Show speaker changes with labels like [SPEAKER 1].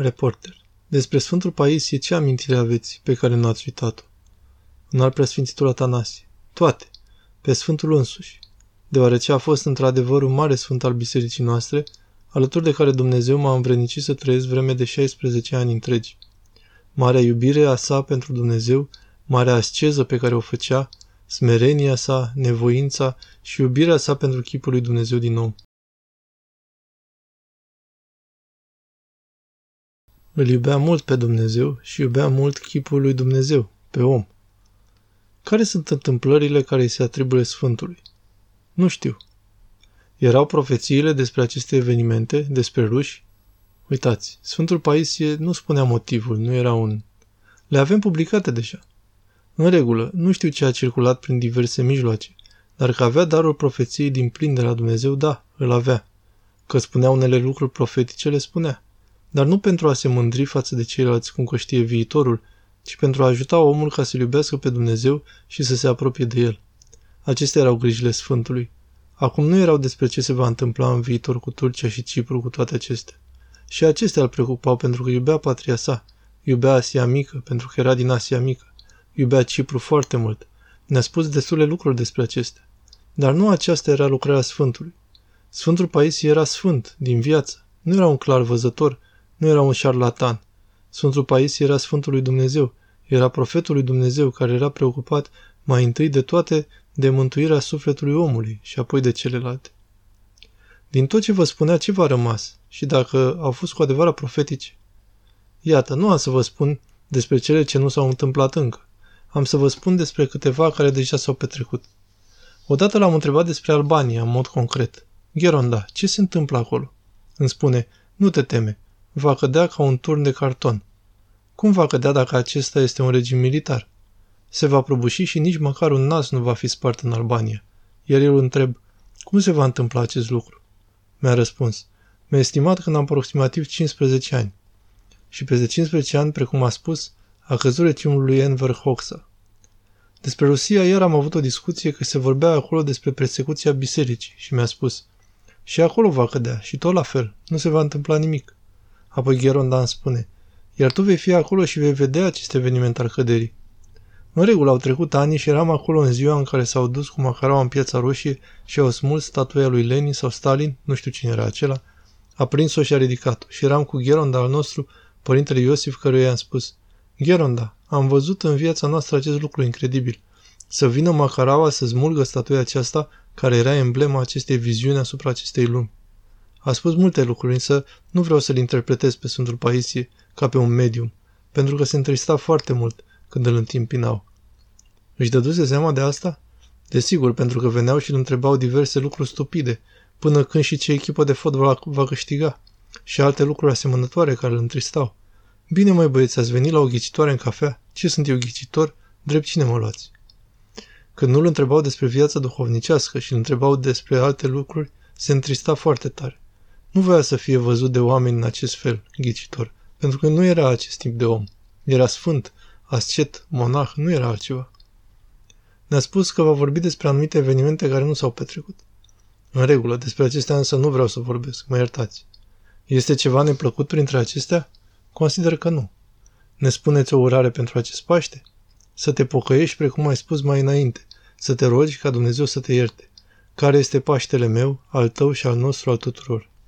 [SPEAKER 1] Reporter. Despre Sfântul Paisie ce amintire aveți pe care nu ați uitat-o? În al preasfințitul Atanasie. Toate. Pe Sfântul însuși. Deoarece a fost într-adevăr un mare sfânt al bisericii noastre, alături de care Dumnezeu m-a învrednicit să trăiesc vreme de 16 ani întregi. Marea iubire a sa pentru Dumnezeu, marea asceză pe care o făcea, smerenia sa, nevoința și iubirea sa pentru chipul lui Dumnezeu din nou. Îl iubea mult pe Dumnezeu și iubea mult chipul lui Dumnezeu, pe om. Care sunt întâmplările care îi se atribuie Sfântului? Nu știu. Erau profețiile despre aceste evenimente, despre ruși? Uitați, Sfântul Paisie nu spunea motivul, nu era un... Le avem publicate deja. În regulă, nu știu ce a circulat prin diverse mijloace, dar că avea darul profeției din plin de la Dumnezeu, da, îl avea. Că spunea unele lucruri profetice, le spunea. Dar nu pentru a se mândri față de ceilalți cum că știe viitorul, ci pentru a ajuta omul ca să-L iubească pe Dumnezeu și să se apropie de El. Acestea erau grijile Sfântului. Acum nu erau despre ce se va întâmpla în viitor cu Turcia și Cipru cu toate acestea. Și acestea îl preocupau pentru că iubea patria sa, iubea Asia Mică pentru că era din Asia Mică, iubea Cipru foarte mult. Ne-a spus destule lucruri despre acestea. Dar nu aceasta era lucrarea Sfântului. Sfântul Paisie era sfânt, din viață. Nu era un clar văzător, nu era un șarlatan. Sfântul Paisie era Sfântul lui Dumnezeu, era profetul lui Dumnezeu care era preocupat mai întâi de toate de mântuirea sufletului omului și apoi de celelalte. Din tot ce vă spunea, ce v-a rămas și dacă au fost cu adevărat profetice? Iată, nu am să vă spun despre cele ce nu s-au întâmplat încă. Am să vă spun despre câteva care deja s-au petrecut. Odată l-am întrebat despre Albania, în mod concret. Gheronda, ce se întâmplă acolo? Îmi spune, nu te teme, va cădea ca un turn de carton. Cum va cădea dacă acesta este un regim militar? Se va prăbuși și nici măcar un nas nu va fi spart în Albania. Iar eu îl întreb, cum se va întâmpla acest lucru? Mi-a răspuns, mi-a estimat când am aproximativ 15 ani. Și peste 15 ani, precum a spus, a căzut regimul lui Enver Hoxha. Despre Rusia iar am avut o discuție că se vorbea acolo despre persecuția bisericii și mi-a spus, și acolo va cădea, și tot la fel, nu se va întâmpla nimic. Apoi Gheronda îmi spune, iar tu vei fi acolo și vei vedea acest eveniment al căderii. În regulă au trecut ani și eram acolo în ziua în care s-au dus cu macaraua în piața roșie și au smuls statuia lui Lenin sau Stalin, nu știu cine era acela, a prins-o și a ridicat-o și eram cu Gheronda al nostru, părintele Iosif, căruia i-am spus, Gheronda, am văzut în viața noastră acest lucru incredibil. Să vină macaraua să smulgă statuia aceasta, care era emblema acestei viziuni asupra acestei lumi. A spus multe lucruri, însă nu vreau să-l interpretez pe Sfântul Paisie ca pe un medium, pentru că se întrista foarte mult când îl întimpinau. Își dăduse seama de asta? Desigur, pentru că veneau și îl întrebau diverse lucruri stupide, până când și ce echipă de fotbal va câștiga, și alte lucruri asemănătoare care îl întristau. Bine, mai băieți, ați venit la o ghicitoare în cafea? Ce sunt eu ghicitor? Drept cine mă luați? Când nu-l întrebau despre viața duhovnicească și îl întrebau despre alte lucruri, se întrista foarte tare. Nu voia să fie văzut de oameni în acest fel, ghicitor, pentru că nu era acest tip de om. Era sfânt, ascet, monah, nu era altceva. Ne-a spus că va vorbi despre anumite evenimente care nu s-au petrecut. În regulă, despre acestea însă nu vreau să vorbesc, mă iertați. Este ceva neplăcut printre acestea? Consider că nu. Ne spuneți o urare pentru acest Paște? Să te pocăiești precum ai spus mai înainte, să te rogi ca Dumnezeu să te ierte. Care este Paștele meu, al tău și al nostru, al tuturor?